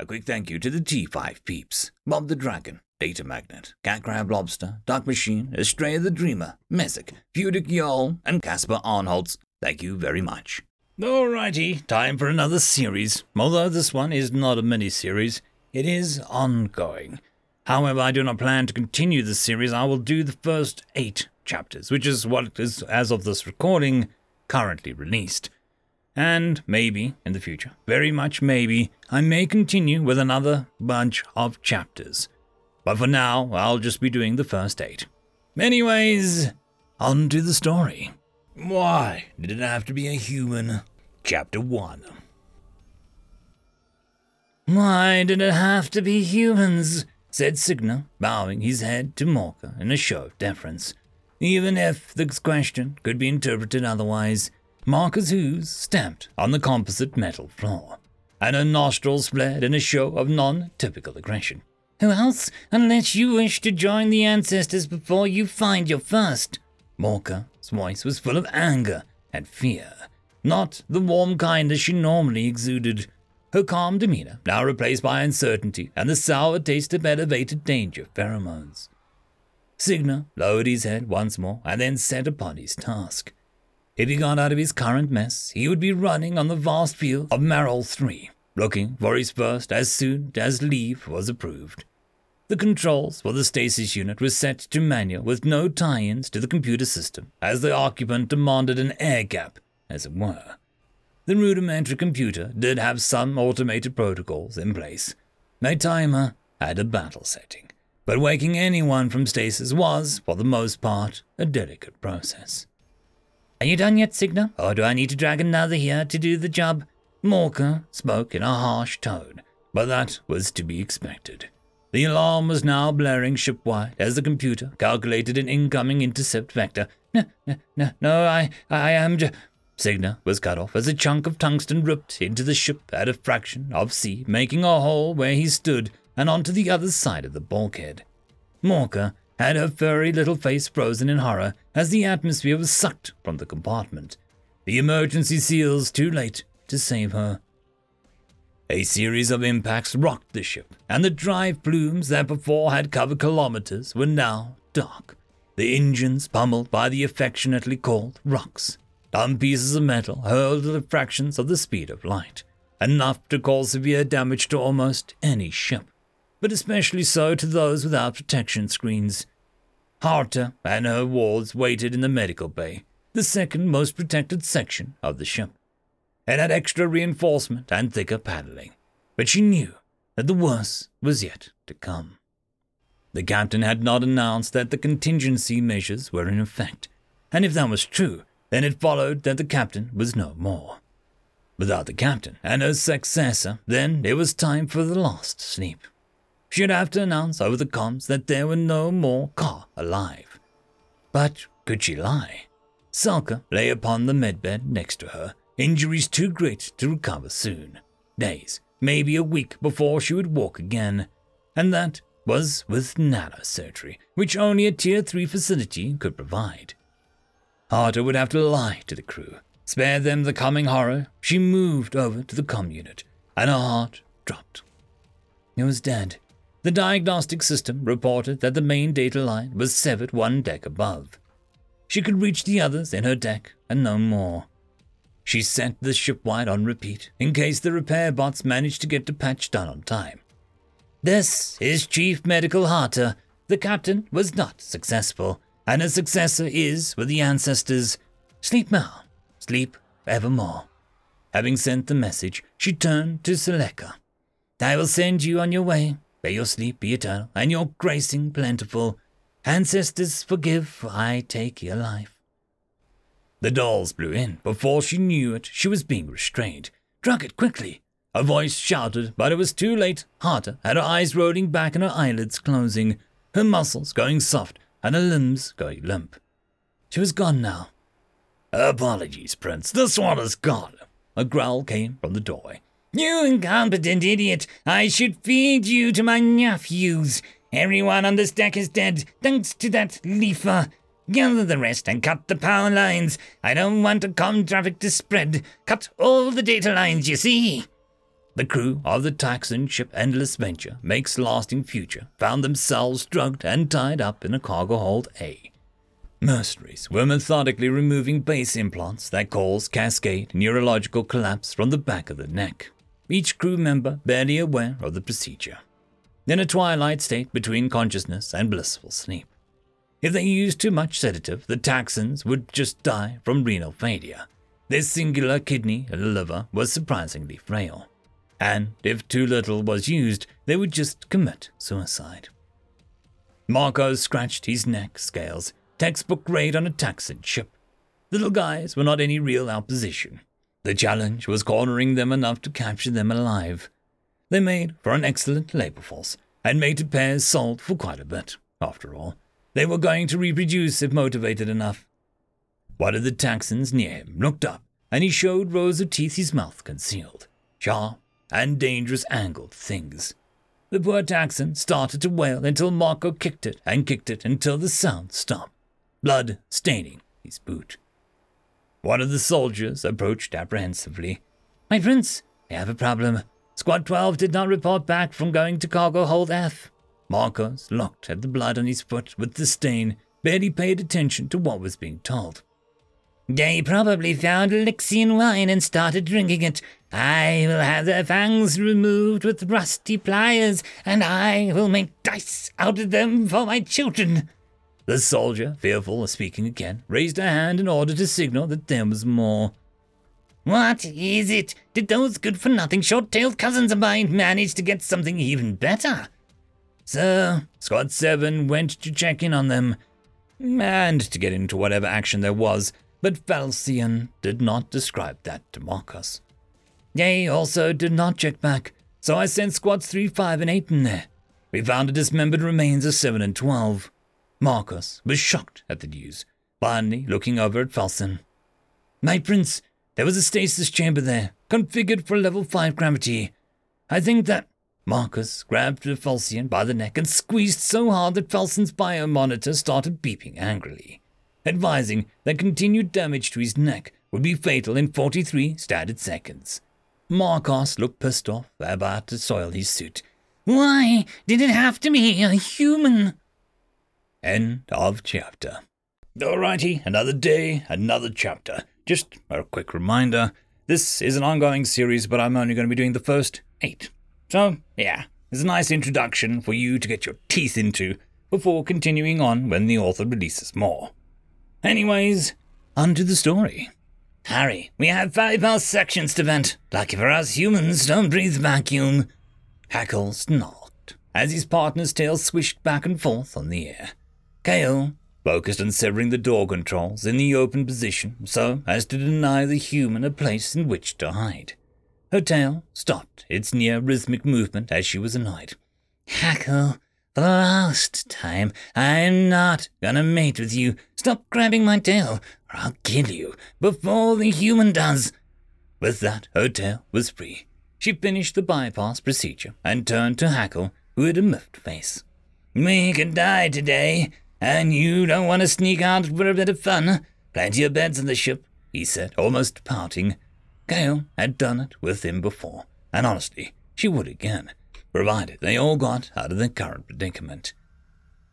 A quick thank you to the T5 peeps Bob the Dragon, Data Magnet, Cat Crab Lobster, Dark Machine, Estrella the Dreamer, Messick, Fudic Yol, and Casper Arnholtz. Thank you very much. Alrighty, time for another series. Although this one is not a mini series, it is ongoing. However, I do not plan to continue the series. I will do the first eight chapters, which is what is, as of this recording, currently released. And maybe, in the future, very much maybe, I may continue with another bunch of chapters. But for now, I'll just be doing the first eight. Anyways, on to the story. Why did it have to be a human? Chapter 1. Why did it have to be humans? said Signa, bowing his head to Morka in a show of deference. Even if this question could be interpreted otherwise, Morka's hooves stamped on the composite metal floor, and her nostrils flared in a show of non typical aggression. Who else, unless you wish to join the ancestors before you find your first? Morka's voice was full of anger and fear, not the warm kindness she normally exuded. Her calm demeanor now replaced by uncertainty and the sour taste of elevated danger pheromones. Signa lowered his head once more and then set upon his task. If he got out of his current mess, he would be running on the vast field of Marol 3, looking for his first as soon as leave was approved. The controls for the stasis unit were set to manual with no tie ins to the computer system, as the occupant demanded an air gap, as it were. The rudimentary computer did have some automated protocols in place. My timer had a battle setting, but waking anyone from stasis was, for the most part, a delicate process. Are you done yet, Signa? Or do I need to drag another here to do the job? Morka spoke in a harsh tone, but that was to be expected. The alarm was now blaring shipwide as the computer calculated an incoming intercept vector. No, no, no, no I, I am just. Signa was cut off as a chunk of tungsten ripped into the ship at a fraction of C, making a hole where he stood and onto the other side of the bulkhead. Morka had her furry little face frozen in horror as the atmosphere was sucked from the compartment. The emergency seals too late to save her. A series of impacts rocked the ship, and the drive plumes that before had covered kilometers were now dark. The engines pummeled by the affectionately called rocks. Dumb pieces of metal hurled at fractions of the speed of light, enough to cause severe damage to almost any ship, but especially so to those without protection screens. Harta and her wards waited in the medical bay, the second most protected section of the ship. and had extra reinforcement and thicker paneling, but she knew that the worst was yet to come. The captain had not announced that the contingency measures were in effect, and if that was true, then it followed that the captain was no more. Without the captain and her successor, then it was time for the last sleep. She'd have to announce over the comms that there were no more Ka alive. But could she lie? Salka lay upon the medbed next to her, Injuries too great to recover soon. Days, maybe a week before she would walk again. And that was with nanosurgery, which only a Tier 3 facility could provide. Harta would have to lie to the crew, spare them the coming horror. She moved over to the com unit, and her heart dropped. It was dead. The diagnostic system reported that the main data line was severed one deck above. She could reach the others in her deck and no more. She sent the ship wide on repeat in case the repair bots managed to get the patch done on time. This is Chief Medical Harta. The captain was not successful, and a successor is with the ancestors. Sleep now, sleep evermore. Having sent the message, she turned to Seleka. I will send you on your way. May your sleep be eternal, and your gracing plentiful. Ancestors, forgive, I take your life. The dolls blew in. Before she knew it, she was being restrained. Drug it quickly. A voice shouted, but it was too late. Harta had her eyes rolling back and her eyelids closing, her muscles going soft and her limbs going limp. She was gone now. Apologies, Prince. This one is gone. A growl came from the doorway. You incompetent idiot! I should feed you to my nephews. Everyone on this deck is dead, thanks to that leafer. Gather the rest and cut the power lines. I don't want the com traffic to spread. Cut all the data lines, you see. the crew of the Taxon ship Endless Venture makes lasting future found themselves drugged and tied up in a cargo hold A. Mercenaries were methodically removing base implants that cause cascade neurological collapse from the back of the neck, each crew member barely aware of the procedure. In a twilight state between consciousness and blissful sleep. If they used too much sedative, the Taxons would just die from renal failure. Their singular kidney and liver was surprisingly frail and if too little was used, they would just commit suicide. Marco scratched his neck scales, textbook grade on a Taxon ship. Little guys were not any real opposition. The challenge was cornering them enough to capture them alive. They made for an excellent labor force, and mated pairs sold for quite a bit, after all. They were going to reproduce if motivated enough. One of the Taxons near him looked up, and he showed rows of teeth his mouth concealed, sharp and dangerous angled things. The poor Taxon started to wail until Marco kicked it and kicked it until the sound stopped, blood staining his boot. One of the soldiers approached apprehensively. My prince, we have a problem. Squad 12 did not report back from going to cargo hold F. Marcos looked at the blood on his foot with disdain, barely paid attention to what was being told. They probably found Elixian wine and started drinking it. I will have their fangs removed with rusty pliers, and I will make dice out of them for my children. The soldier, fearful of speaking again, raised a hand in order to signal that there was more. What is it? Did those good for nothing short tailed cousins of mine manage to get something even better? So, Squad 7 went to check in on them, and to get into whatever action there was but Falcian did not describe that to Marcus. They also did not check back, so I sent squads 3, 5, and 8 in there. We found the dismembered remains of 7 and 12. Marcos was shocked at the news, finally looking over at Falcon. My prince, there was a stasis chamber there, configured for level 5 gravity. I think that. Marcus grabbed the Falcian by the neck and squeezed so hard that Falcon's biomonitor started beeping angrily advising that continued damage to his neck would be fatal in 43 standard seconds. Marcos looked pissed off, about to soil his suit. Why did it have to be a human? End of chapter. Alrighty, another day, another chapter. Just a quick reminder this is an ongoing series, but I'm only going to be doing the first eight. So, yeah, it's a nice introduction for you to get your teeth into before continuing on when the author releases more. Anyways, onto the story. Harry, we have five more sections to vent. Lucky for us humans, don't breathe vacuum. Hackle snarled as his partner's tail swished back and forth on the air. Kale focused on severing the door controls in the open position so as to deny the human a place in which to hide. Her tail stopped its near rhythmic movement as she was annoyed. Hackle, for the last time, I'm not gonna mate with you. Stop grabbing my tail, or I'll kill you before the human does. With that, her tail was free. She finished the bypass procedure and turned to Hackle, who had a miffed face. We can die today, and you don't want to sneak out for a bit of fun. Plenty of beds in the ship, he said, almost pouting. Gale had done it with him before, and honestly, she would again provided they all got out of their current predicament.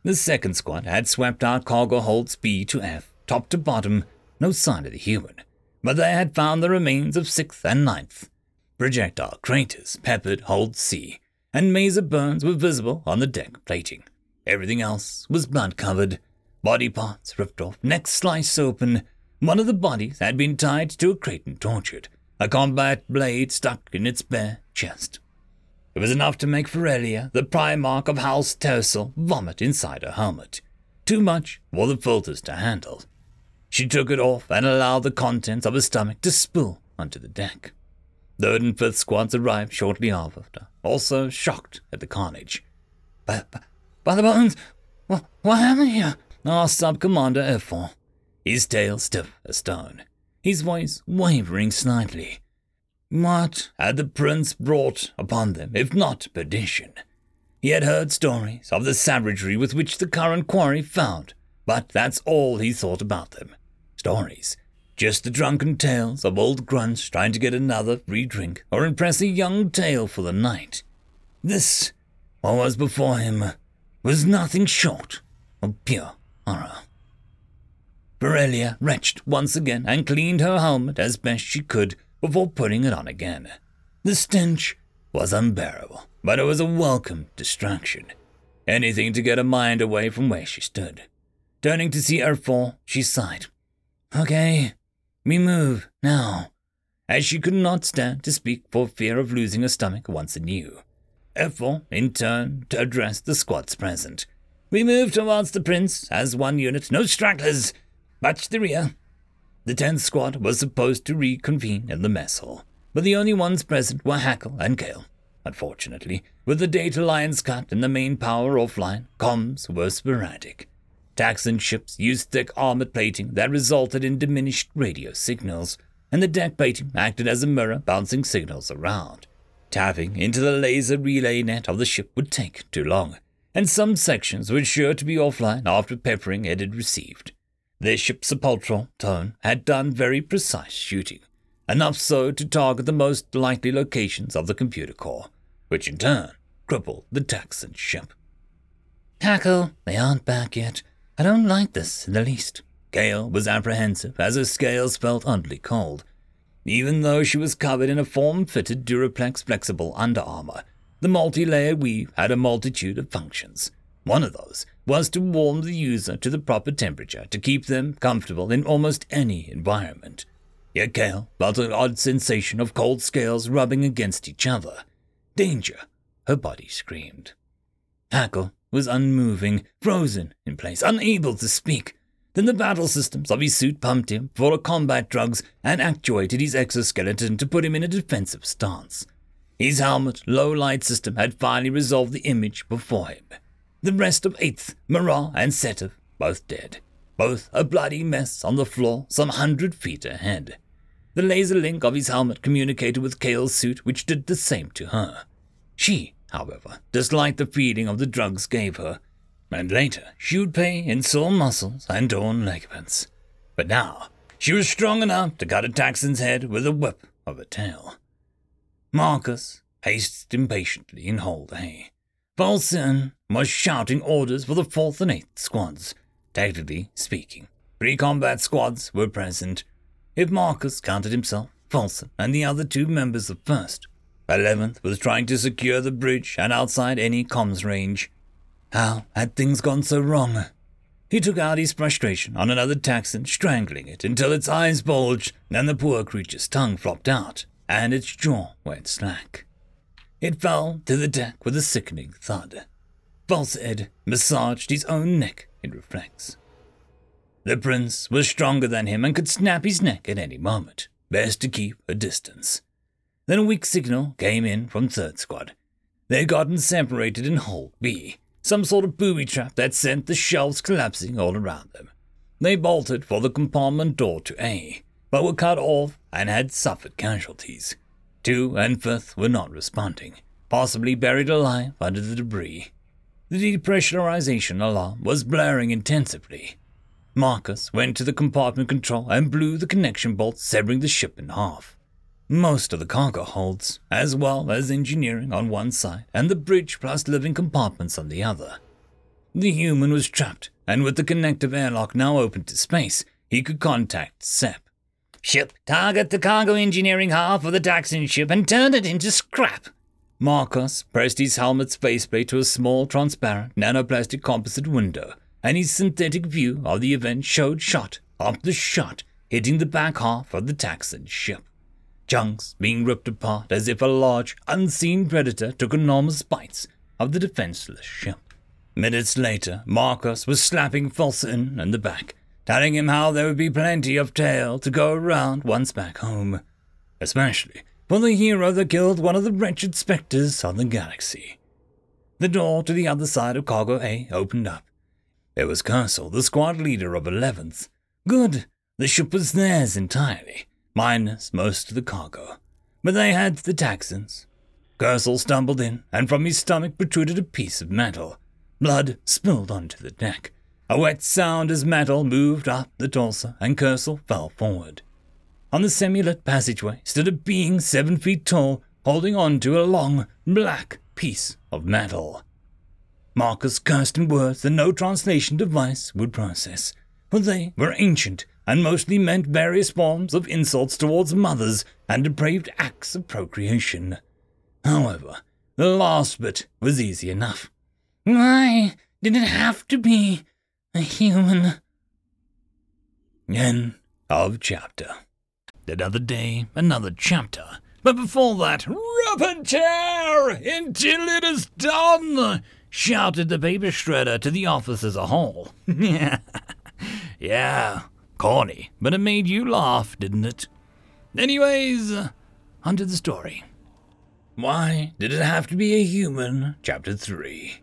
The second squad had swept out cargo holds B to F, top to bottom, no sign of the human, but they had found the remains of sixth and ninth. Projectile craters peppered hold C, and maser burns were visible on the deck plating. Everything else was blood covered, body parts ripped off, necks sliced open. One of the bodies had been tied to a crate and tortured, a combat blade stuck in its bare chest. It was enough to make Ferelia, the Primarch of House Tersel, vomit inside her helmet. Too much for the filters to handle. She took it off and allowed the contents of her stomach to spill onto the deck. Third and fifth squads arrived shortly after, also shocked at the carnage. By, by, by the bones, what, what happened here? Ah, asked Sub Commander Erfol, his tail stiff as stone, his voice wavering slightly. What had the prince brought upon them, if not perdition? He had heard stories of the savagery with which the current quarry found, but that's all he thought about them. Stories. Just the drunken tales of old grunts trying to get another free drink or impress a young tail for the night. This, what was before him, was nothing short of pure horror. Borrelia retched once again and cleaned her helmet as best she could before putting it on again. The stench was unbearable, but it was a welcome distraction. Anything to get her mind away from where she stood. Turning to see Erfol, she sighed. Okay, we move now, as she could not stand to speak for fear of losing her stomach once anew. Erfol, in turn, to address the squads present. We move towards the prince as one unit, no stragglers. Match the rear. The 10th squad was supposed to reconvene in the mess hall, but the only ones present were Hackle and Gale. Unfortunately, with the data lines cut and the main power offline, comms were sporadic. Taxxon ships used thick armored plating that resulted in diminished radio signals, and the deck plating acted as a mirror bouncing signals around. Tapping into the laser relay net of the ship would take too long, and some sections were sure to be offline after peppering it had received. Their ship's sepulchral tone had done very precise shooting, enough so to target the most likely locations of the computer core, which in turn crippled the Taxxon ship. Hackle, they aren't back yet. I don't like this in the least. Gale was apprehensive as her scales felt oddly cold. Even though she was covered in a form-fitted Duraplex flexible underarmor, the multi-layer weave had a multitude of functions. One of those was to warm the user to the proper temperature to keep them comfortable in almost any environment. Yet Gale felt an odd sensation of cold scales rubbing against each other. Danger, her body screamed. Hackle was unmoving, frozen in place, unable to speak. Then the battle systems of his suit pumped him full of combat drugs and actuated his exoskeleton to put him in a defensive stance. His helmet low light system had finally resolved the image before him. The rest of 8th, Marat, and Setov, both dead. Both a bloody mess on the floor some hundred feet ahead. The laser link of his helmet communicated with Kale's suit, which did the same to her. She, however, disliked the feeling of the drugs gave her, and later she would pay in sore muscles and torn ligaments. But now she was strong enough to cut a Taxxon's head with a whip of a tail. Marcus paced impatiently in Hold A. Volson was shouting orders for the 4th and 8th squads. Technically speaking, three combat squads were present. If Marcus counted himself, Volson, and the other two members of 1st, 11th was trying to secure the bridge and outside any comms range. How had things gone so wrong? He took out his frustration on another taxon, strangling it until its eyes bulged and the poor creature's tongue flopped out and its jaw went slack. It fell to the deck with a sickening thud. Volson massaged his own neck in reflex. The prince was stronger than him and could snap his neck at any moment. Best to keep a distance. Then a weak signal came in from third squad. They had gotten separated in hold B, some sort of booby trap that sent the shelves collapsing all around them. They bolted for the compartment door to A, but were cut off and had suffered casualties. Two and fifth were not responding, possibly buried alive under the debris. The depressurization alarm was blaring intensively. Marcus went to the compartment control and blew the connection bolt, severing the ship in half. Most of the cargo holds, as well as engineering on one side and the bridge plus living compartments on the other. The human was trapped, and with the connective airlock now open to space, he could contact SEP. Ship, target the cargo engineering half of the Taxxon ship and turn it into scrap. Marcos pressed his helmet's faceplate to a small, transparent, nanoplastic composite window, and his synthetic view of the event showed shot after shot hitting the back half of the Taxxon ship. Chunks being ripped apart as if a large, unseen predator took enormous bites of the defenseless ship. Minutes later, Marcos was slapping Fulson in the back, telling him how there would be plenty of tail to go around once back home, especially for the hero that killed one of the wretched specters of the galaxy. The door to the other side of Cargo A opened up. It was Kersel, the squad leader of 11th. Good, the ship was theirs entirely, minus most of the cargo. But they had the Taxxons. Kersel stumbled in, and from his stomach protruded a piece of metal. Blood spilled onto the deck. A wet sound as metal moved up the torso, and Kersel fell forward. On the semi-lit passageway stood a being seven feet tall, holding on to a long, black piece of metal. Marcus cursed in words that no translation device would process, for they were ancient and mostly meant various forms of insults towards mothers and depraved acts of procreation. However, the last bit was easy enough. Why did it have to be a human? End of chapter. Another day, another chapter. But before that, tear until it is done, shouted the paper shredder to the office as a whole. yeah, corny, but it made you laugh, didn't it? Anyways, uh, onto the story. Why did it have to be a human? Chapter 3.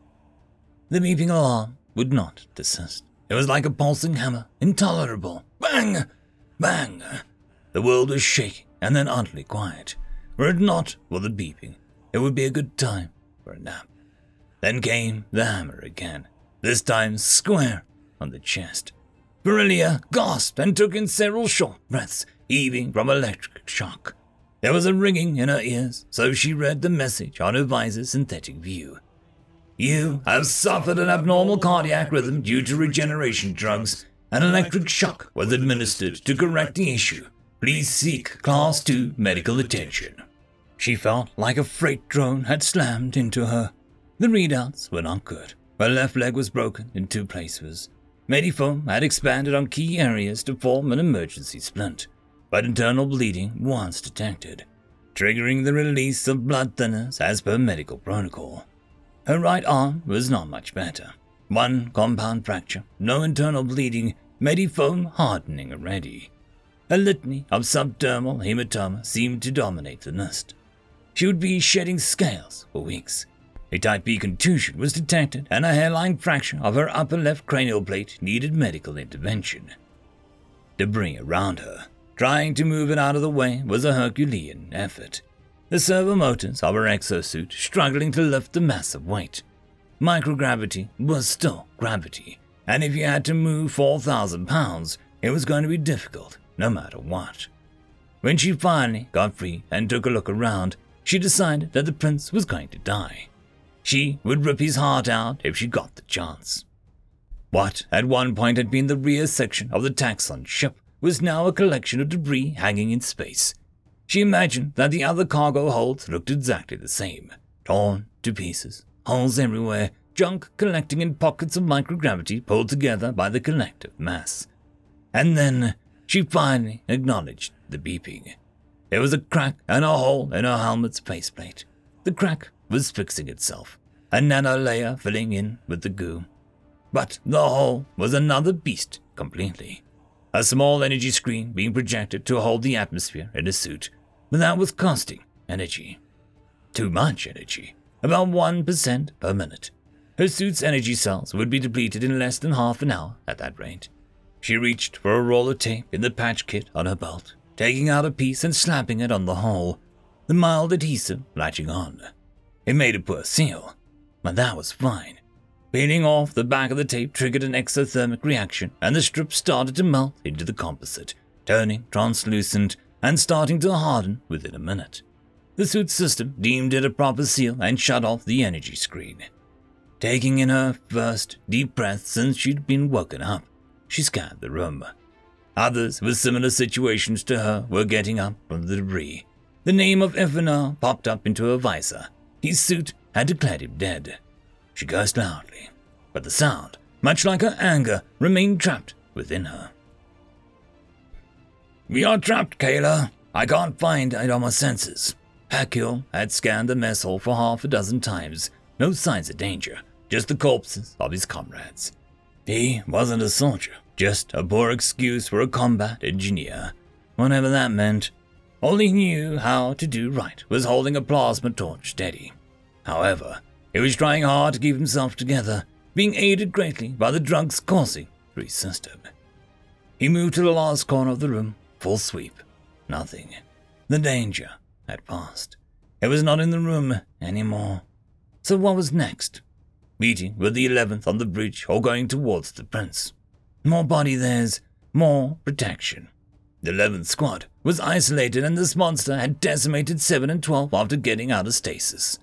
The beeping alarm would not desist. It was like a pulsing hammer, intolerable. Bang! Bang! The world was shaking and then utterly quiet. Were it not for the beeping, it would be a good time for a nap. Then came the hammer again, this time square on the chest. Berelia gasped and took in several short breaths, heaving from electric shock. There was a ringing in her ears, so she read the message on her visor's synthetic view. You have suffered an abnormal cardiac rhythm due to regeneration drugs. An electric shock was administered to correct the issue. Please seek Class 2 medical attention. She felt like a freight drone had slammed into her. The readouts were not good. Her left leg was broken in two places. Medifoam had expanded on key areas to form an emergency splint but internal bleeding was detected, triggering the release of blood thinners as per medical protocol. Her right arm was not much better. One compound fracture, no internal bleeding, Medifoam hardening already. A litany of subdermal hematoma seemed to dominate the nest. She would be shedding scales for weeks. A type B contusion was detected, and a hairline fracture of her upper left cranial plate needed medical intervention. Debris around her Trying to move it out of the way was a Herculean effort. The servo motors of her exosuit struggling to lift the massive weight. Microgravity was still gravity, and if you had to move 4,000 pounds, it was going to be difficult, no matter what. When she finally got free and took a look around, she decided that the prince was going to die. She would rip his heart out if she got the chance. What at one point had been the rear section of the Taxon ship was now a collection of debris hanging in space. She imagined that the other cargo holds looked exactly the same torn to pieces, holes everywhere, junk collecting in pockets of microgravity pulled together by the collective mass. And then she finally acknowledged the beeping. There was a crack and a hole in her helmet's faceplate. The crack was fixing itself, a nano layer filling in with the goo. But the hole was another beast completely a small energy screen being projected to hold the atmosphere in a suit, but that was costing energy. Too much energy, about 1% per minute. Her suit's energy cells would be depleted in less than half an hour at that rate. She reached for a roll of tape in the patch kit on her belt, taking out a piece and slapping it on the hole, the mild adhesive latching on. It made a poor seal, but that was fine. Peeling off the back of the tape triggered an exothermic reaction, and the strip started to melt into the composite, turning translucent and starting to harden within a minute. The suit system deemed it a proper seal and shut off the energy screen. Taking in her first deep breath since she'd been woken up, she scanned the room. Others with similar situations to her were getting up from the debris. The name of Evanar popped up into her visor. His suit had declared him dead. She cursed loudly, but the sound, much like her anger, remained trapped within her. We are trapped, Kayla. I can't find it on my senses. Hercule had scanned the mess hall for half a dozen times. No signs of danger, just the corpses of his comrades. He wasn't a soldier, just a poor excuse for a combat engineer. Whatever that meant. All he knew how to do right was holding a plasma torch steady. However, he was trying hard to keep himself together, being aided greatly by the drugs coursing through his system. He moved to the last corner of the room, full sweep. Nothing. The danger had passed. It was not in the room anymore. So what was next? Meeting with the eleventh on the bridge or going towards the prince. More body there's more protection. The 11th squad was isolated and this monster had decimated 7 and 12 after getting out of stasis.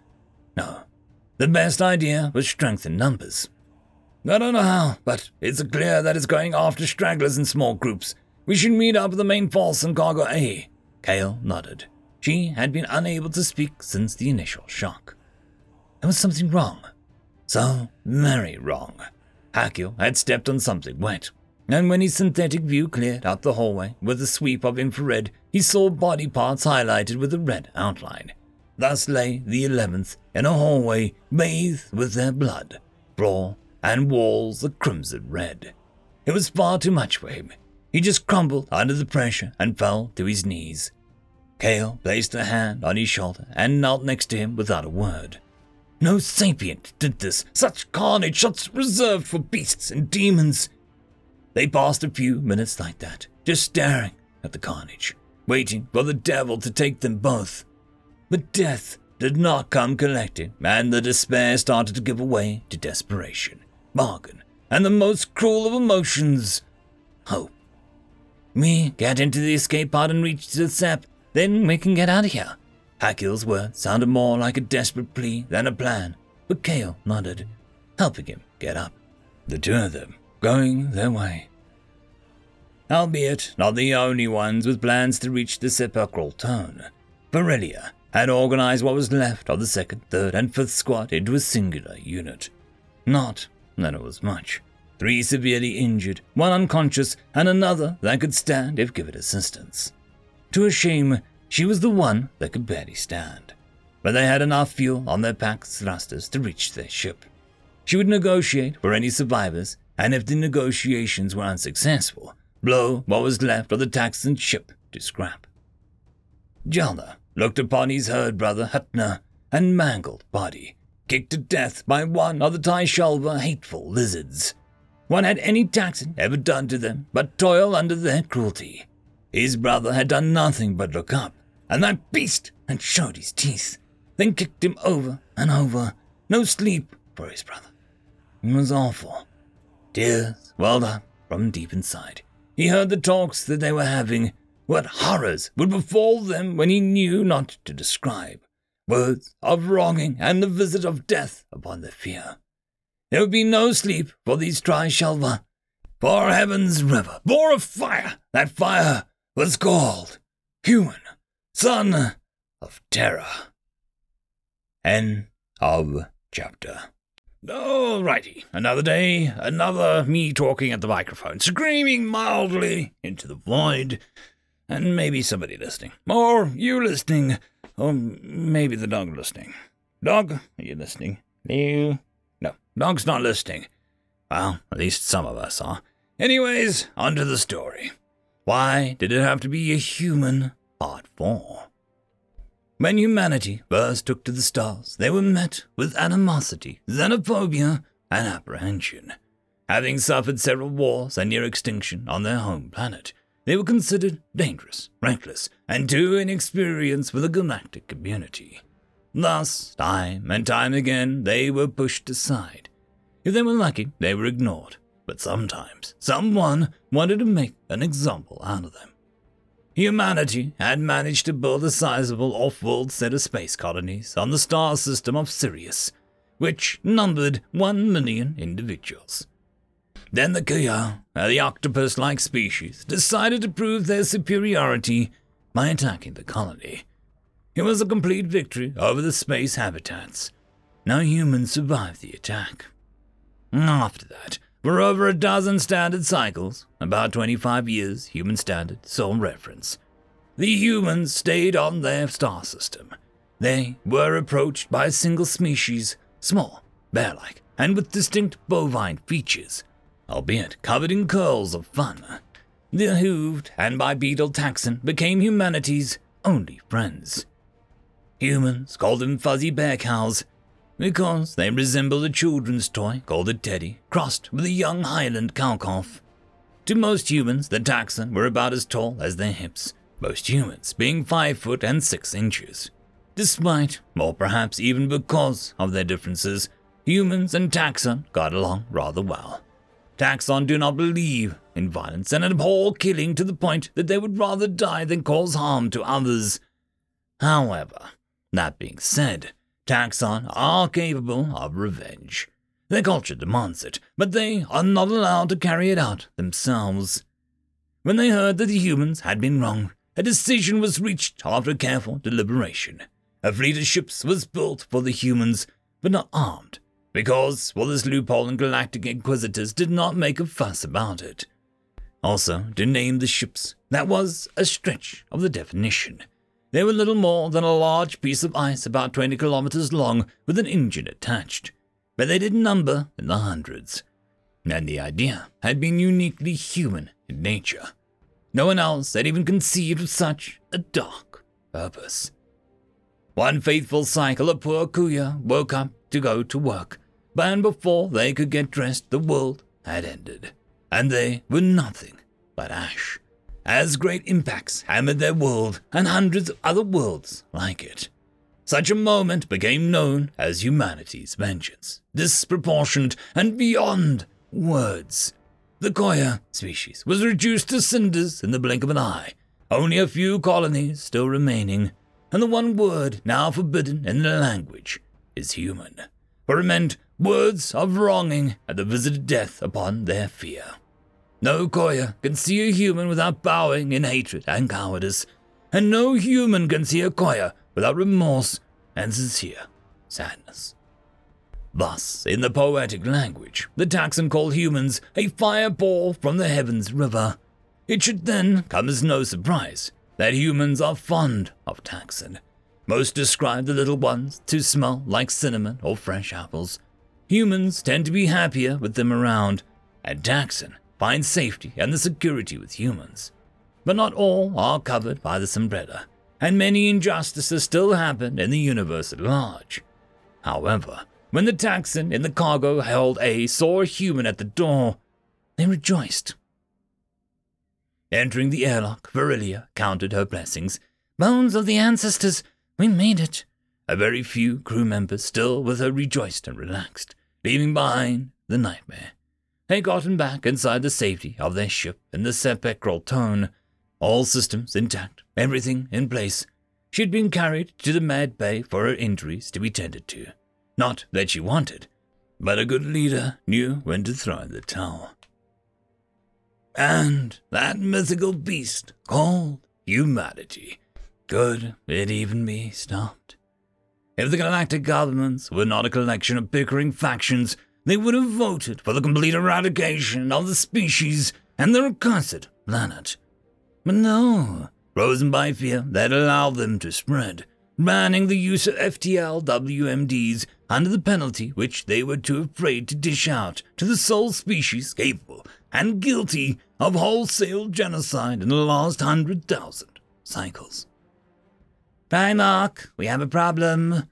No, the best idea was strength in numbers. I don't know how, but it's clear that it's going after stragglers in small groups. We should meet up at the main force in Cargo A. Kale nodded. She had been unable to speak since the initial shock. There was something wrong. So very wrong. Hakil had stepped on something wet, and when his synthetic view cleared out the hallway with a sweep of infrared, he saw body parts highlighted with a red outline. Thus lay the eleventh in a hallway bathed with their blood, floor and walls a crimson red. It was far too much for him. He just crumbled under the pressure and fell to his knees. Kale placed a hand on his shoulder and knelt next to him without a word. No sapient did this. Such carnage, such reserved for beasts and demons. They passed a few minutes like that, just staring at the carnage, waiting for the devil to take them both. But death did not come collected, and the despair started to give way to desperation, bargain, and the most cruel of emotions hope. We get into the escape pod and reach the SEP, then we can get out of here. Hakil's words sounded more like a desperate plea than a plan, but Kale nodded, helping him get up. The two of them going their way. Albeit not the only ones with plans to reach the sepulchral tone. Varelia had organized what was left of the second, third, and fifth squad into a singular unit. Not that it was much. Three severely injured, one unconscious, and another that could stand if given assistance. To a shame, she was the one that could barely stand. But they had enough fuel on their pack thrusters to reach their ship. She would negotiate for any survivors, and if the negotiations were unsuccessful, blow what was left of the Taxan ship to scrap. Jalna looked upon his herd brother Hutner and mangled body, kicked to death by one of the Taishalva hateful lizards. What had any Taxan ever done to them but toil under their cruelty? His brother had done nothing but look up, and that beast had showed his teeth, then kicked him over and over. No sleep for his brother. It was awful. Tears welled up from deep inside. He heard the talks that they were having. What horrors would befall them when he knew not to describe. Words of wronging and the visit of death upon their fear. There would be no sleep for these Trishalva. For heaven's river bore a fire. That fire was called human son of terror. End of chapter. Alrighty, another day, another me talking at the microphone, screaming mildly into the void, and maybe somebody listening. Or you listening, or maybe the dog listening. Dog, are you listening? You? No, dog's not listening. Well, at least some of us are. Anyways, on to the story. Why did it have to be a human? Part 4. When humanity first took to the stars, they were met with animosity, xenophobia, and apprehension. Having suffered several wars and near extinction on their home planet, they were considered dangerous, reckless, and too inexperienced for the galactic community. Thus, time and time again, they were pushed aside. If they were lucky, they were ignored, but sometimes someone wanted to make an example out of them. Humanity had managed to build a sizable off world set of space colonies on the star system of Sirius, which numbered one million individuals. Then the Kuya, the octopus like species, decided to prove their superiority by attacking the colony. It was a complete victory over the space habitats. No humans survived the attack. After that, for over a dozen standard cycles, about 25 years human standard, sole reference, the humans stayed on their star system. They were approached by a single species, small, bear like, and with distinct bovine features, albeit covered in curls of fun. The hooved and bipedal taxon became humanity's only friends. Humans called them fuzzy bear cows, because they resemble a children's toy called a teddy, crossed with a young Highland cow calf. To most humans, the taxon were about as tall as their hips, most humans being five foot and six inches. Despite, or perhaps even because of their differences, humans and taxon got along rather well. Taxon do not believe in violence and abhor killing to the point that they would rather die than cause harm to others. However, that being said, Taxxon are capable of revenge. Their culture demands it, but they are not allowed to carry it out themselves. When they heard that the humans had been wrong, a decision was reached after careful deliberation. A fleet of ships was built for the humans, but not armed, because, this loophole and galactic inquisitors did not make a fuss about it. Also, to name the ships, that was a stretch of the definition. They were little more than a large piece of ice about 20 kilometers long with an engine attached, but they did number in the hundreds. And the idea had been uniquely human in nature. No one else had even conceived of such a dark purpose. One faithful cycle of poor Kuya woke up to go to work, but before they could get dressed, the world had ended, and they were nothing but ash as great impacts hammered their world and hundreds of other worlds like it. Such a moment became known as humanity's vengeance, disproportionate and beyond words. The Koya species was reduced to cinders in the blink of an eye, only a few colonies still remaining, and the one word now forbidden in their language is human, for it meant words of wronging at the visited death upon their fear. No Koya can see a human without bowing in hatred and cowardice, and no human can see a Koya without remorse and sincere sadness. Thus, in the poetic language, the Taxon call humans a fireball from the heavens river. It should then come as no surprise that humans are fond of Taxon. Most describe the little ones to smell like cinnamon or fresh apples. Humans tend to be happier with them around, and Taxxon find safety and the security with humans. But not all are covered by this umbrella, and many injustices still happen in the universe at large. However, when the taxon in the cargo held A saw a human at the door, they rejoiced. Entering the airlock, Virilia counted her blessings. Bones of the ancestors, we made it. A very few crew members still with her rejoiced and relaxed, leaving behind the nightmare had gotten back inside the safety of their ship in the sepulchral tone, all systems intact, everything in place. She had been carried to the med bay for her injuries to be tended to. Not that she wanted, but a good leader knew when to throw in the towel. And that mythical beast called humanity. Could it even be stopped? If the galactic governments were not a collection of bickering factions they would have voted for the complete eradication of the species and their accursed planet. But no, frozen by fear that allowed them to spread, banning the use of FTL WMDs under the penalty which they were too afraid to dish out to the sole species capable and guilty of wholesale genocide in the last hundred thousand cycles. Primarch, we have a problem,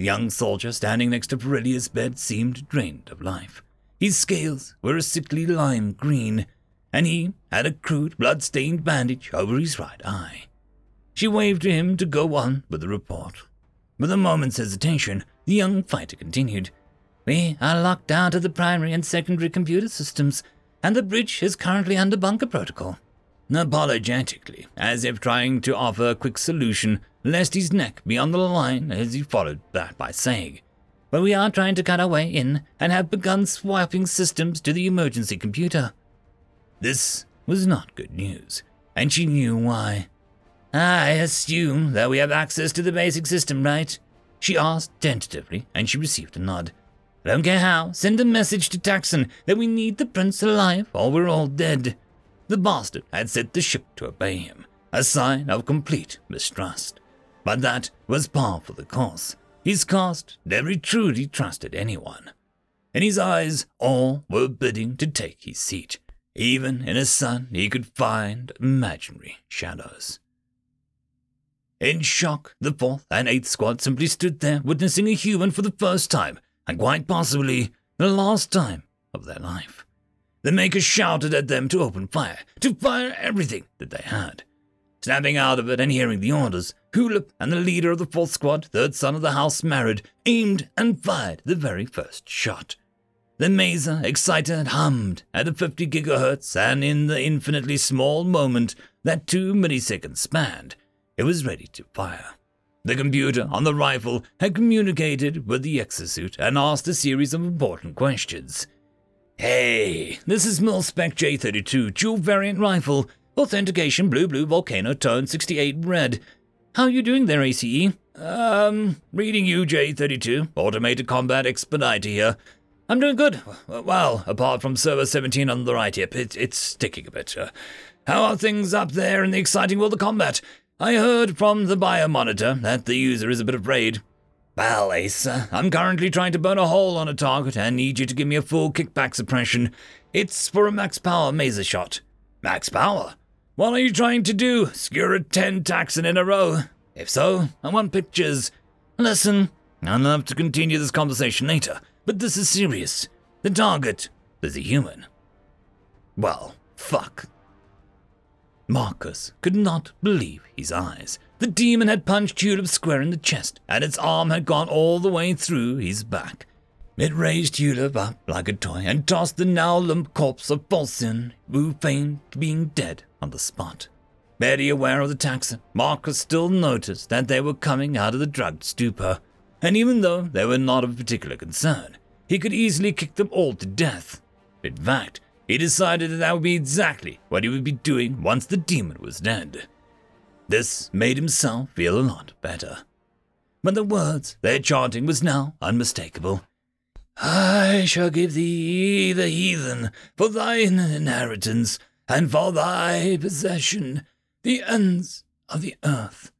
the young soldier standing next to Pirilia's bed seemed drained of life. His scales were a sickly lime green, and he had a crude, blood-stained bandage over his right eye. She waved to him to go on with the report. With a moment's hesitation, the young fighter continued. We are locked down to the primary and secondary computer systems, and the bridge is currently under bunker protocol. Apologetically, as if trying to offer a quick solution, lest his neck be on the line as he followed that by saying, But we are trying to cut our way in and have begun swapping systems to the emergency computer. This was not good news, and she knew why. I assume that we have access to the basic system, right? She asked tentatively, and she received a nod. Don't care how, send a message to Taxxon that we need the prince alive or we're all dead. The bastard had set the ship to obey him, a sign of complete mistrust. But that was par for the course. His caste never truly trusted anyone. In his eyes, all were bidding to take his seat. Even in his son, he could find imaginary shadows. In shock, the fourth and eighth squad simply stood there, witnessing a human for the first time, and quite possibly the last time of their life. The Maker shouted at them to open fire, to fire everything that they had. Snapping out of it and hearing the orders, Hulip and the leader of the fourth squad, third son of the house married, aimed and fired the very first shot. The maser, excited, hummed at a 50 gigahertz, and in the infinitely small moment that two milliseconds spanned, it was ready to fire. The computer on the rifle had communicated with the exosuit and asked a series of important questions. Hey, this is Milspec J32 dual variant rifle. Authentication blue blue volcano tone 68 red. How are you doing there, ACE? Um, reading you J32, automated combat expediter here. I'm doing good. Well, apart from servo 17 on the right hip, it, it's sticking a bit. Uh, how are things up there in the exciting world of combat? I heard from the biomonitor that the user is a bit afraid. Well, Ace, I'm currently trying to burn a hole on a target and need you to give me a full kickback suppression. It's for a max power maser shot. Max power? What are you trying to do? Skewer a 10 Taxxon in a row? If so, I want pictures. Listen, I'd love to continue this conversation later, but this is serious. The target is a human. Well, fuck. Marcus could not believe his eyes. The demon had punched Tulip square in the chest, and its arm had gone all the way through his back. It raised Tulip up like a toy and tossed the now limp corpse of Volson, who feigned being dead, on the spot. Barely aware of the Taxxon, Marcus still noticed that they were coming out of the drugged stupor, and even though they were not of particular concern, he could easily kick them all to death. In fact, he decided that that would be exactly what he would be doing once the demon was dead. This made himself feel a lot better. But the words their chanting was now unmistakable. I shall give thee the heathen for thine inheritance, and for thy possession the ends of the earth.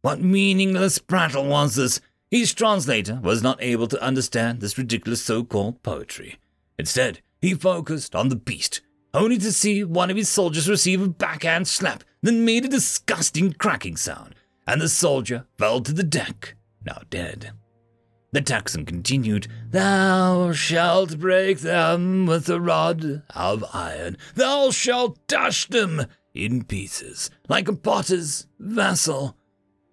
What meaningless prattle was this? His translator was not able to understand this ridiculous so called poetry. Instead, he focused on the beast, only to see one of his soldiers receive a backhand slap that made a disgusting cracking sound, and the soldier fell to the deck, now dead. The Taxxon continued, Thou shalt break them with a rod of iron. Thou shalt dash them in pieces, like a potter's vessel.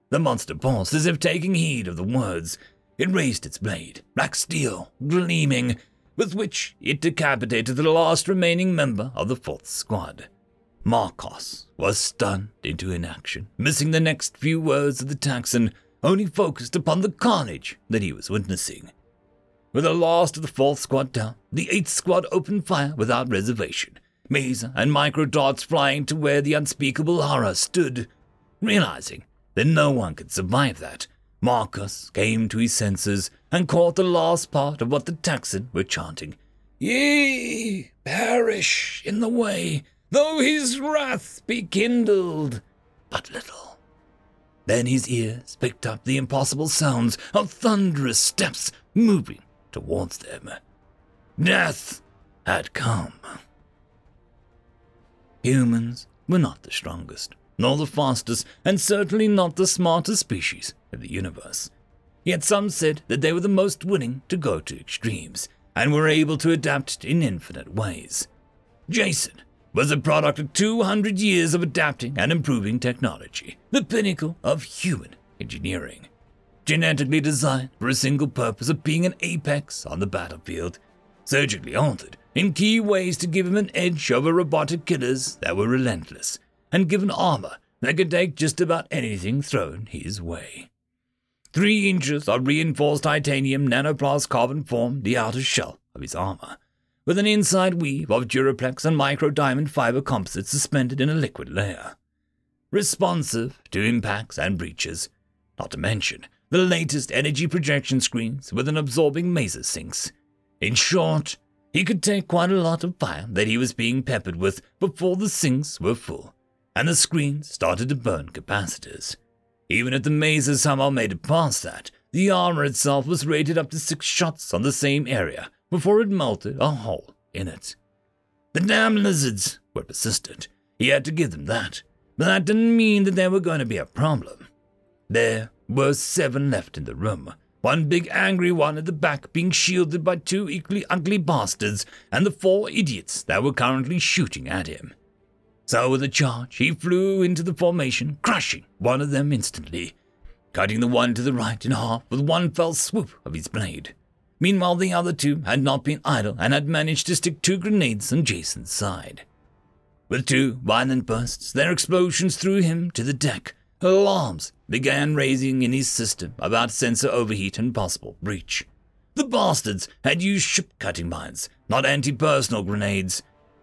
The monster paused as if taking heed of the words. It raised its blade, black steel, gleaming, with which it decapitated the last remaining member of the fourth squad. Marcos was stunned into inaction, missing the next few words of the Taxxon, only focused upon the carnage that he was witnessing. With the last of the fourth squad down, the eighth squad opened fire without reservation, maser and micro darts flying to where the unspeakable horror stood. Realizing that no one could survive that, Marcus came to his senses and caught the last part of what the Taxxon were chanting. Ye perish in the way, though his wrath be kindled but little. Then his ears picked up the impossible sounds of thunderous steps moving towards them. Death had come. Humans were not the strongest, nor the fastest, and certainly not the smartest species in the universe. Yet some said that they were the most willing to go to extremes and were able to adapt in infinite ways. Jason was a product of 200 years of adapting and improving technology, the pinnacle of human engineering. Genetically designed for a single purpose of being an apex on the battlefield, surgically altered in key ways to give him an edge over robotic killers that were relentless, and given armor that could take just about anything thrown his way. Three inches of reinforced titanium nanoplast carbon formed the outer shell of his armor, with an inside weave of Duraplex and micro diamond fiber composites suspended in a liquid layer. Responsive to impacts and breaches, not to mention the latest energy projection screens with an absorbing maser sinks. In short, he could take quite a lot of fire that he was being peppered with before the sinks were full, and the screens started to burn capacitors. Even if the maser somehow made it past that, the armor itself was rated up to six shots on the same area before it melted a hole in it. The damn lizards were persistent. He had to give them that, but that didn't mean that there were going to be a problem. There were seven left in the room, one big angry one at the back being shielded by two equally ugly bastards and the four idiots that were currently shooting at him. So with a charge, he flew into the formation, crushing one of them instantly, cutting the one to the right in half with one fell swoop of his blade. Meanwhile, the other two had not been idle and had managed to stick two grenades on Jason's side. With two violent bursts, their explosions threw him to the deck. Alarms began raising in his system about sensor overheat and possible breach. The bastards had used ship cutting mines, not anti personnel grenades.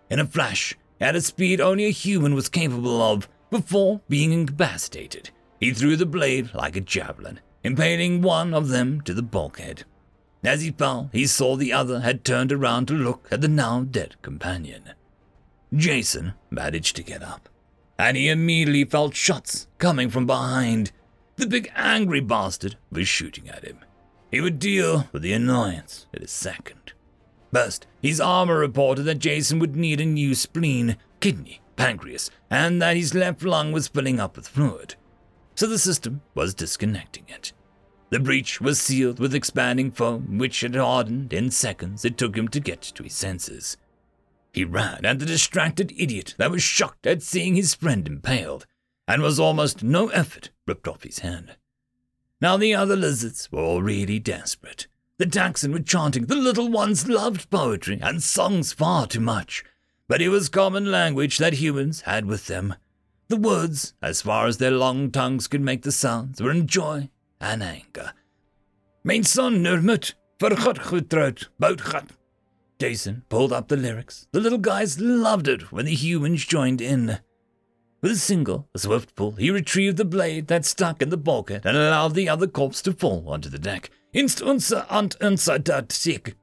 In a flash, at a speed only a human was capable of, before being incapacitated, he threw the blade like a javelin, impaling one of them to the bulkhead. As he fell, he saw the other had turned around to look at the now dead companion. Jason managed to get up, and he immediately felt shots coming from behind. The big angry bastard was shooting at him. He would deal with the annoyance in a second. First, his armor reported that Jason would need a new spleen, kidney, pancreas, and that his left lung was filling up with fluid. So the system was disconnecting it. The breach was sealed with expanding foam, which had hardened in seconds it took him to get to his senses. He ran at the distracted idiot that was shocked at seeing his friend impaled, and was almost no effort ripped off his hand. Now the other lizards were all really desperate. The Taxxon were chanting the little ones loved poetry and songs far too much, but it was common language that humans had with them. The words, as far as their long tongues could make the sounds, were in joy and anger. Mijn son Nurmut, vergot getrouwd, boutgat, Jason pulled up the lyrics. The little guys loved it when the humans joined in. With a single, a swift pull, he retrieved the blade that stuck in the bulkhead and allowed the other corpse to fall onto the deck. Inst unser ant unser dat sick.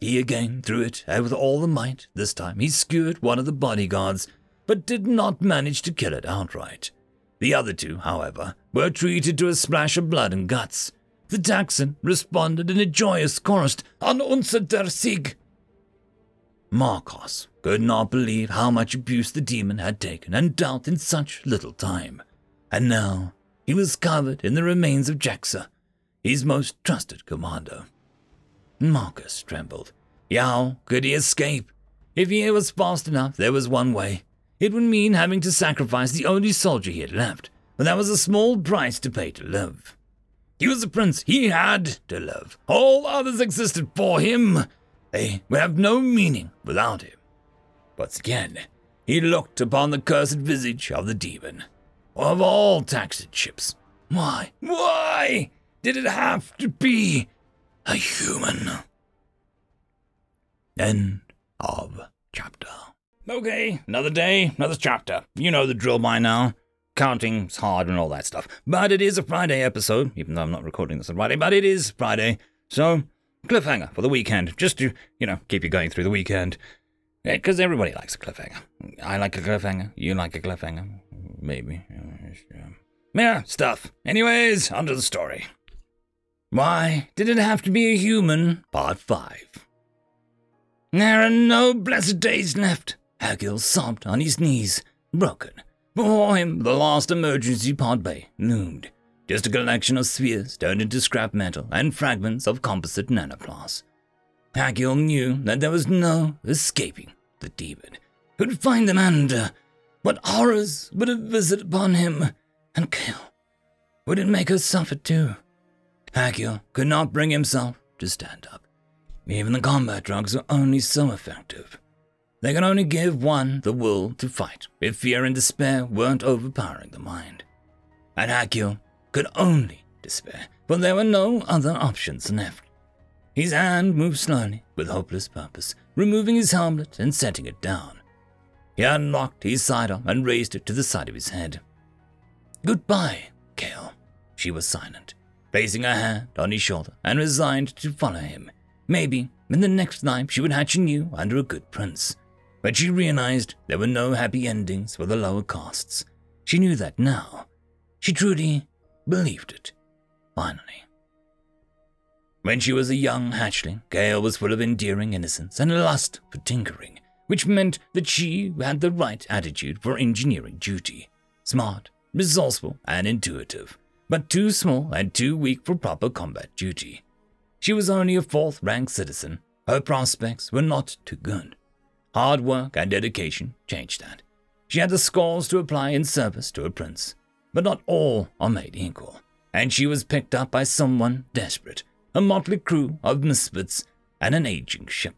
He again threw it, out with all the might. This time he skewered one of the bodyguards, but did not manage to kill it outright. The other two, however, were treated to a splash of blood and guts. The Taxxon responded in a joyous chorus, An unser der Sieg! Marcos could not believe how much abuse the demon had taken and dealt in such little time. And now he was covered in the remains of Jaxa, his most trusted commander. Marcus trembled. How could he escape? If he was fast enough, there was one way. It would mean having to sacrifice the only soldier he had left, but that was a small price to pay to live. He was a prince. He had to live. All others existed for him. They would have no meaning without him. Once again, he looked upon the cursed visage of the demon. Of all taxed ships, why, why did it have to be a human? End of chapter. Okay, another day, another chapter. You know the drill by now. Counting's hard and all that stuff. But it is a Friday episode, even though I'm not recording this on Friday, but it is Friday. So cliffhanger for the weekend, just to, you know, keep you going through the weekend. Because everybody likes a cliffhanger. I like a cliffhanger. You like a cliffhanger. Maybe. Yeah, stuff. Anyways, onto the story. Why did it have to be a human? Part 5. There are no blessed days left. Hackle sobbed on his knees, broken. Before him, the last emergency pod bay loomed just a collection of spheres turned into scrap metal and fragments of composite nanoplast. Hackle knew that there was no escaping the demon. Who'd find them and uh, what horrors would have visit upon him and kill? Would it make her suffer too? Hackle could not bring himself to stand up. Even the combat drugs were only so effective. They could only give one the will to fight if fear and despair weren't overpowering the mind. And Hackle could only despair, for there were no other options left. His hand moved slowly, with hopeless purpose, removing his helmet and setting it down. He unlocked his sidearm and raised it to the side of his head. Goodbye, Kale. She was silent, placing her hand on his shoulder and resigned to follow him. Maybe in the next life she would hatch anew under a good prince. But she realized there were no happy endings for the lower castes. She knew that now. She truly believed it. Finally. When she was a young hatchling, Kale was full of endearing innocence and a lust for tinkering, which meant that she had the right attitude for engineering duty. Smart, resourceful, and intuitive, but too small and too weak for proper combat duty. She was only a fourth rank citizen. Her prospects were not too good. Hard work and dedication changed that. She had the scores to apply in service to a prince, but not all are made equal, and she was picked up by someone desperate, a motley crew of misfits, and an aging ship.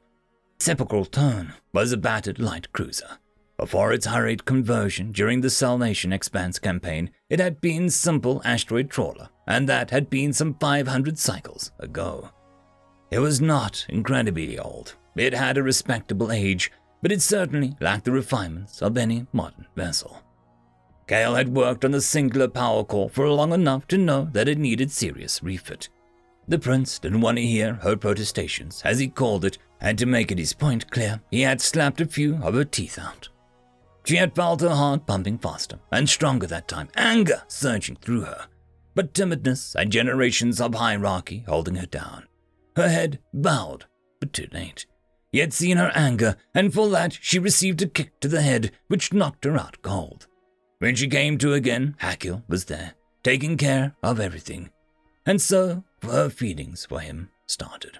Sepulchral Tone was a battered light cruiser. Before its hurried conversion during the Salvation Expanse campaign, it had been simple asteroid trawler, and that had been some 500 cycles ago. It was not incredibly old. It had a respectable age, but it certainly lacked the refinements of any modern vessel. Kale had worked on the singular power core for long enough to know that it needed serious refit. The prince didn't want to hear her protestations, as he called it, and to make it his point clear, he had slapped a few of her teeth out. She had felt her heart pumping faster and stronger that time, anger surging through her, but timidness and generations of hierarchy holding her down. Her head bowed, but too late. He had seen her anger, and for that she received a kick to the head which knocked her out cold. When she came to again, Hackle was there, taking care of everything. And so her feelings for him started.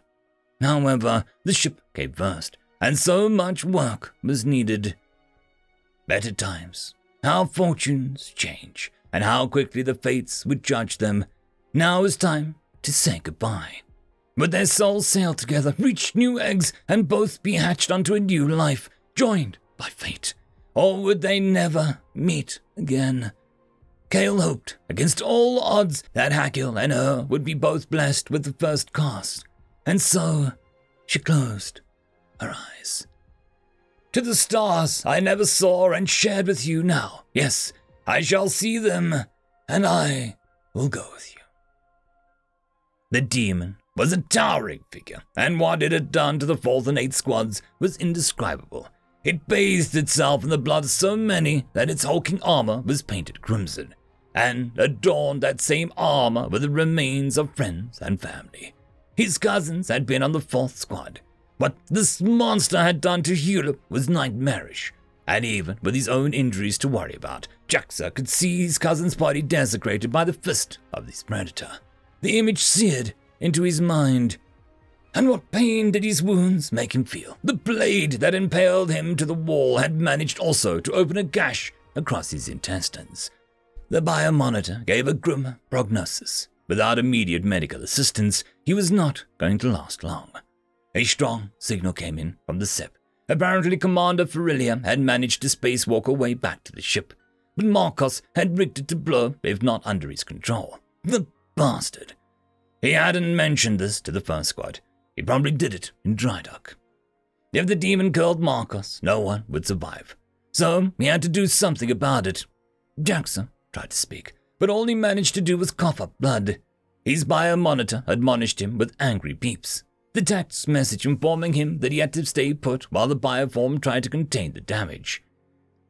However, the ship came first, and so much work was needed. Better times, how fortunes change, and how quickly the fates would judge them. Now is time to say goodbye. Would their souls sail together, reach new eggs, and both be hatched onto a new life, joined by fate? Or would they never meet again? Kale hoped, against all odds, that Hackle and her would be both blessed with the first cast, and so she closed her eyes. To the stars I never saw and shared with you now. Yes, I shall see them, and I will go with you. The demon was a towering figure, and what it had done to the fourth and eighth squads was indescribable. It bathed itself in the blood of so many that its hulking armor was painted crimson, and adorned that same armor with the remains of friends and family. His cousins had been on the fourth squad. What this monster had done to Hulip was nightmarish, and even with his own injuries to worry about, Jaxa could see his cousin's body desecrated by the fist of this predator. The image seared into his mind. And what pain did his wounds make him feel? The blade that impaled him to the wall had managed also to open a gash across his intestines. The biomonitor gave a grim prognosis. Without immediate medical assistance, he was not going to last long. A strong signal came in from the SIP. Apparently, Commander Ferilia had managed to spacewalk her way back to the ship, but Marcos had rigged it to blow if not under his control. The bastard. He hadn't mentioned this to the first squad. He probably did it in dry dock. If the demon killed Marcos, no one would survive. So he had to do something about it. Jackson tried to speak, but all he managed to do was cough up blood. His biomonitor admonished him with angry beeps. The text message informing him that he had to stay put while the bioform tried to contain the damage.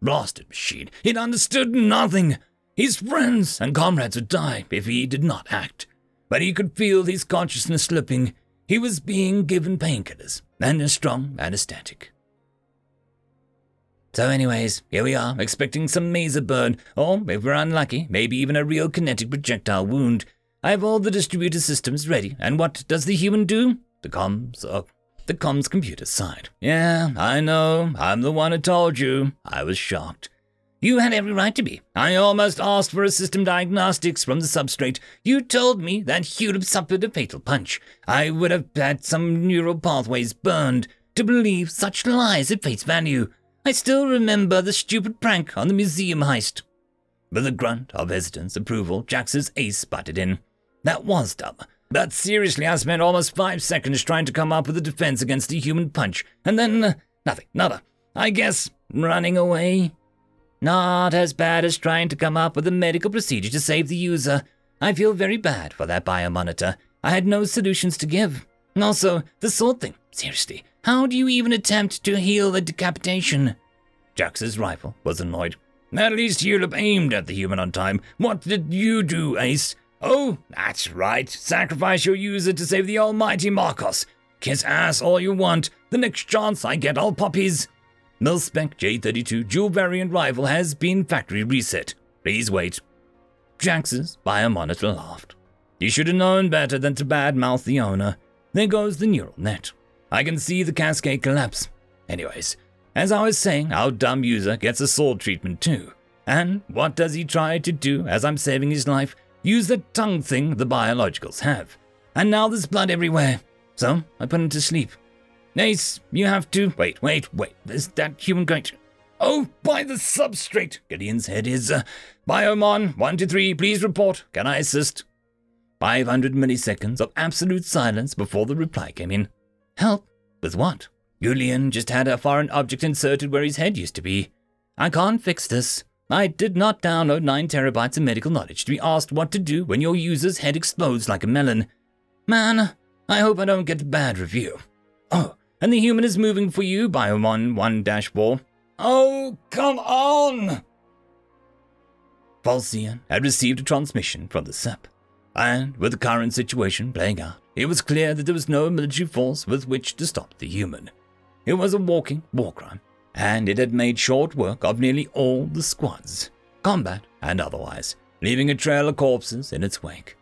Blasted machine, it understood nothing. His friends and comrades would die if he did not act. But he could feel his consciousness slipping. He was being given painkillers and a strong anesthetic. So, anyways, here we are, expecting some maser burn, or if we're unlucky, maybe even a real kinetic projectile wound. I have all the distributor systems ready, and what does the human do? The comms, uh, the comms computer sighed. Yeah, I know, I'm the one who told you. I was shocked. You had every right to be. I almost asked for a system diagnostics from the substrate. You told me that Hulip suffered a fatal punch. I would have had some neural pathways burned to believe such lies at face value. I still remember the stupid prank on the museum heist. With a grunt of hesitance approval, Jax's ace butted in. That was dumb. But seriously, I spent almost five seconds trying to come up with a defense against a human punch, and then uh, nothing, nada. I guess running away? Not as bad as trying to come up with a medical procedure to save the user. I feel very bad for that biomonitor. I had no solutions to give. Also, the sword thing. Seriously, how do you even attempt to heal a decapitation? Jax's rifle was annoyed. At least you'd aimed at the human on time. What did you do, Ace? Oh, that's right. Sacrifice your user to save the almighty Marcos. Kiss ass all you want. The next chance I get, I'll pop. Milspec J32 dual variant rifle has been factory reset. Please wait. Jax's biomonitor laughed. You should have known better than to badmouth the owner. There goes the neural net. I can see the cascade collapse. Anyways, as I was saying, our dumb user gets a sword treatment too. And what does he try to do as I'm saving his life? Use the tongue thing the biologicals have. and now there's blood everywhere. So I put him to sleep. Nace, you have to. Wait, wait, wait. There's that human going to. Oh, by the substrate! Gideon's head is. Uh, Biomon, 123, please report. Can I assist? 500 milliseconds of absolute silence before the reply came in. Help? With what? Julian just had a foreign object inserted where his head used to be. I can't fix this. I did not download 9 terabytes of medical knowledge to be asked what to do when your user's head explodes like a melon. Man, I hope I don't get a bad review. Oh, and the human is moving for you, Biomon 1 4. Oh, come on! Falcian had received a transmission from the SEP, and with the current situation playing out, it was clear that there was no military force with which to stop the human. It was a walking war crime, and it had made short work of nearly all the squads, combat and otherwise, leaving a trail of corpses in its wake.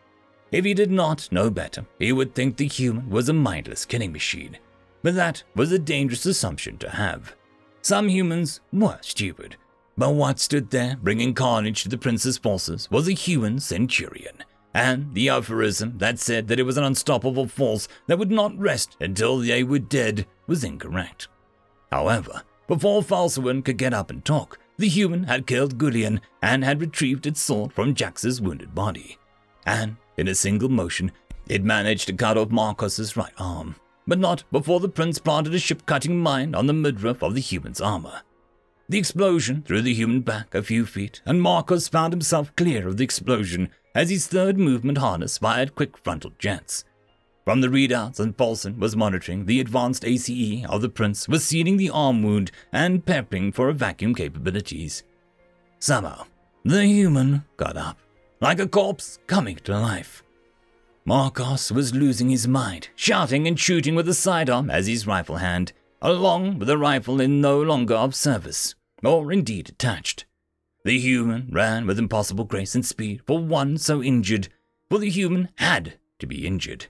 If he did not know better, he would think the human was a mindless killing machine, but that was a dangerous assumption to have. Some humans were stupid, but what stood there bringing carnage to the prince's forces was a human centurion, and the aphorism that said that it was an unstoppable force that would not rest until they were dead was incorrect. However, before Falsuan could get up and talk, the human had killed Gullion and had retrieved its sword from Jax's wounded body. And, in a single motion, it managed to cut off Marcos's right arm, but not before the prince planted a ship-cutting mine on the midriff of the human's armor. The explosion threw the human back a few feet, and Marcos found himself clear of the explosion as his third movement harness fired quick frontal jets. From the readouts, and Volson was monitoring the advanced ACE of the Prince was sealing the arm wound and prepping for vacuum capabilities. Somehow, the human got up, like a corpse coming to life. Marcos was losing his mind, shouting and shooting with a sidearm as his rifle hand, along with a rifle in no longer of service, or indeed attached. The human ran with impossible grace and speed for one so injured, for the human had to be injured.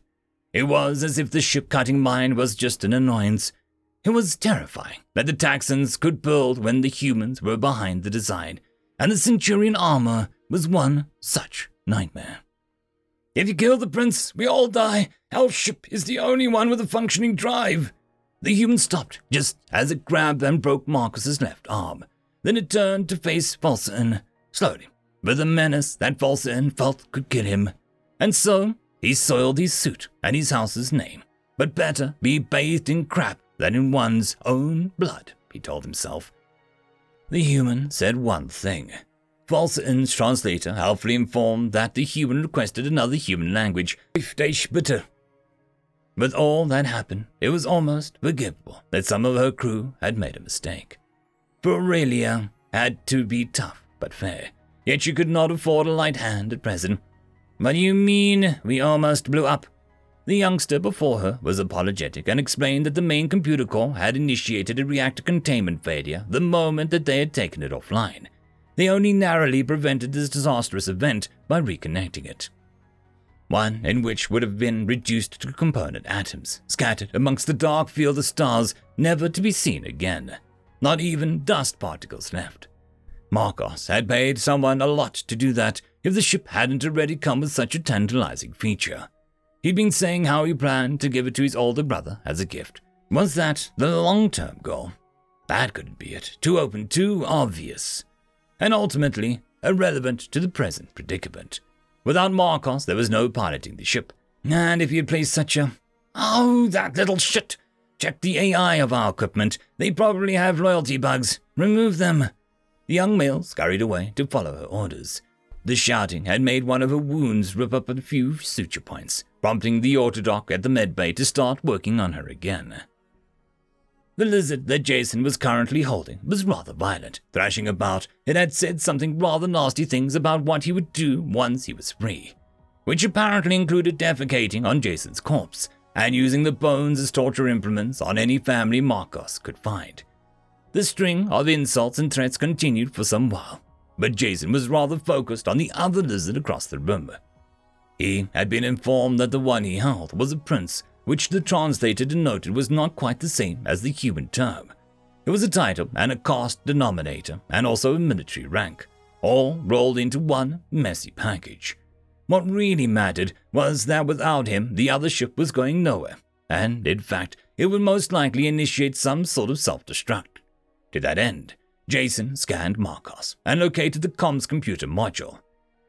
It was as if the ship cutting mine was just an annoyance. It was terrifying that the Taxxons could build when the humans were behind the design, and the Centurion armor was one such nightmare. If you kill the prince, we all die. Our ship is the only one with a functioning drive. The human stopped just as it grabbed and broke Marcus's left arm. Then it turned to face Falsen, slowly, with a menace that Falsen felt could kill him. And so he soiled his suit and his house's name, but better be bathed in crap than in one's own blood, he told himself. The human said one thing. Falsen's translator helpfully informed that the human requested another human language. With all that happened, it was almost forgivable that some of her crew had made a mistake. For Aurelia had to be tough but fair, yet she could not afford a light hand at present. What do you mean we almost blew up? The youngster before her was apologetic and explained that the main computer core had initiated a reactor containment failure the moment that they had taken it offline. They only narrowly prevented this disastrous event by reconnecting it. One in which would have been reduced to component atoms, scattered amongst the dark field of stars, never to be seen again. Not even dust particles left. Marcos had paid someone a lot to do that if the ship hadn't already come with such a tantalizing feature. He'd been saying how he planned to give it to his older brother as a gift. Was that the long term goal? That couldn't be it. Too open, too obvious. And ultimately, irrelevant to the present predicament. Without Marcos, there was no piloting the ship. And if he had placed such a. Oh, that little shit! Check the AI of our equipment. They probably have loyalty bugs. Remove them. The young male scurried away to follow her orders. The shouting had made one of her wounds rip up a few suture points, prompting the autodoc at the medbay to start working on her again. The lizard that Jason was currently holding was rather violent, thrashing about. It had said something rather nasty things about what he would do once he was free, which apparently included defecating on Jason's corpse and using the bones as torture implements on any family Marcos could find. The string of insults and threats continued for some while, but Jason was rather focused on the other lizard across the room. He had been informed that the one he held was a prince, which the translator denoted was not quite the same as the human term. It was a title and a caste denominator, and also a military rank, all rolled into one messy package. What really mattered was that without him, the other ship was going nowhere, and in fact, it would most likely initiate some sort of self destruct. To that end, Jason scanned Marcos and located the comms computer module.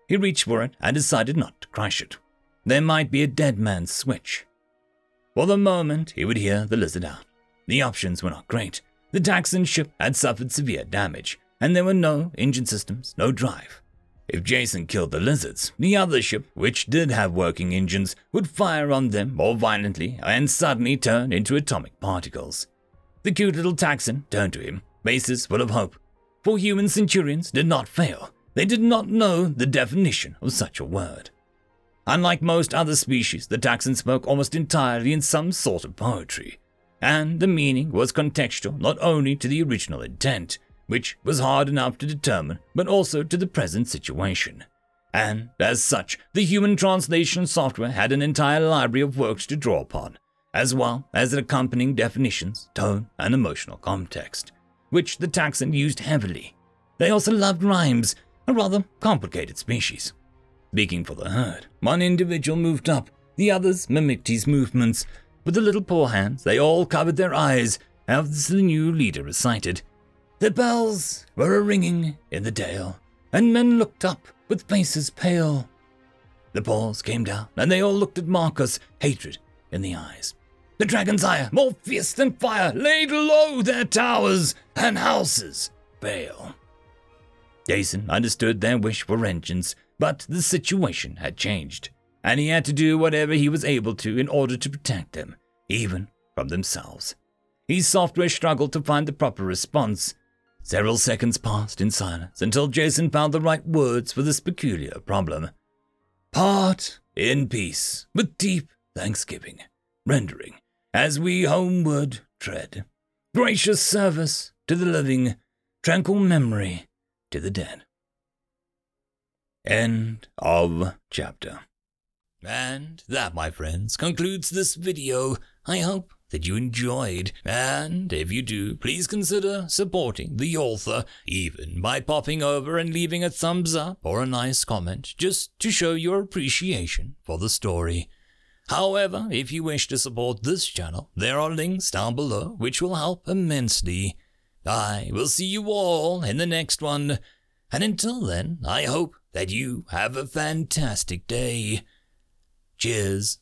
He reached for it and decided not to crush it. There might be a dead man's switch. For the moment, he would hear the lizard out. The options were not great. The Taxxon ship had suffered severe damage, and there were no engine systems, no drive. If Jason killed the lizards, the other ship, which did have working engines, would fire on them more violently and suddenly turn into atomic particles. The cute little Taxxon turned to him, faces full of hope. For human centurions did not fail. They did not know the definition of such a word. Unlike most other species, the Taxxon spoke almost entirely in some sort of poetry, and the meaning was contextual not only to the original intent, which was hard enough to determine, but also to the present situation. And, as such, the human translation software had an entire library of works to draw upon, as well as an accompanying definitions, tone, and emotional context, which the Taxxon used heavily. They also loved rhymes, a rather complicated species. Speaking for the herd, one individual moved up, the others mimicked his movements. With the little poor hands, they all covered their eyes as the new leader recited. The bells were a ringing in the dale, and men looked up with faces pale. The paws came down, and they all looked at Marcos, hatred in the eyes. The dragon's ire, more fierce than fire, laid low their towers and houses fail. Jason understood their wish for vengeance, but the situation had changed, and he had to do whatever he was able to in order to protect them, even from themselves. His software struggled to find the proper response. Several seconds passed in silence until Jason found the right words for this peculiar problem. Part in peace, with deep thanksgiving, rendering, as we homeward tread, gracious service to the living, tranquil memory to the dead. End of chapter. And that, my friends, concludes this video. I hope that you enjoyed, and if you do, please consider supporting the author, even by popping over and leaving a thumbs up or a nice comment, just to show your appreciation for the story. However, if you wish to support this channel, there are links down below which will help immensely. I will see you all in the next one, and until then, I hope that you have a fantastic day. Cheers.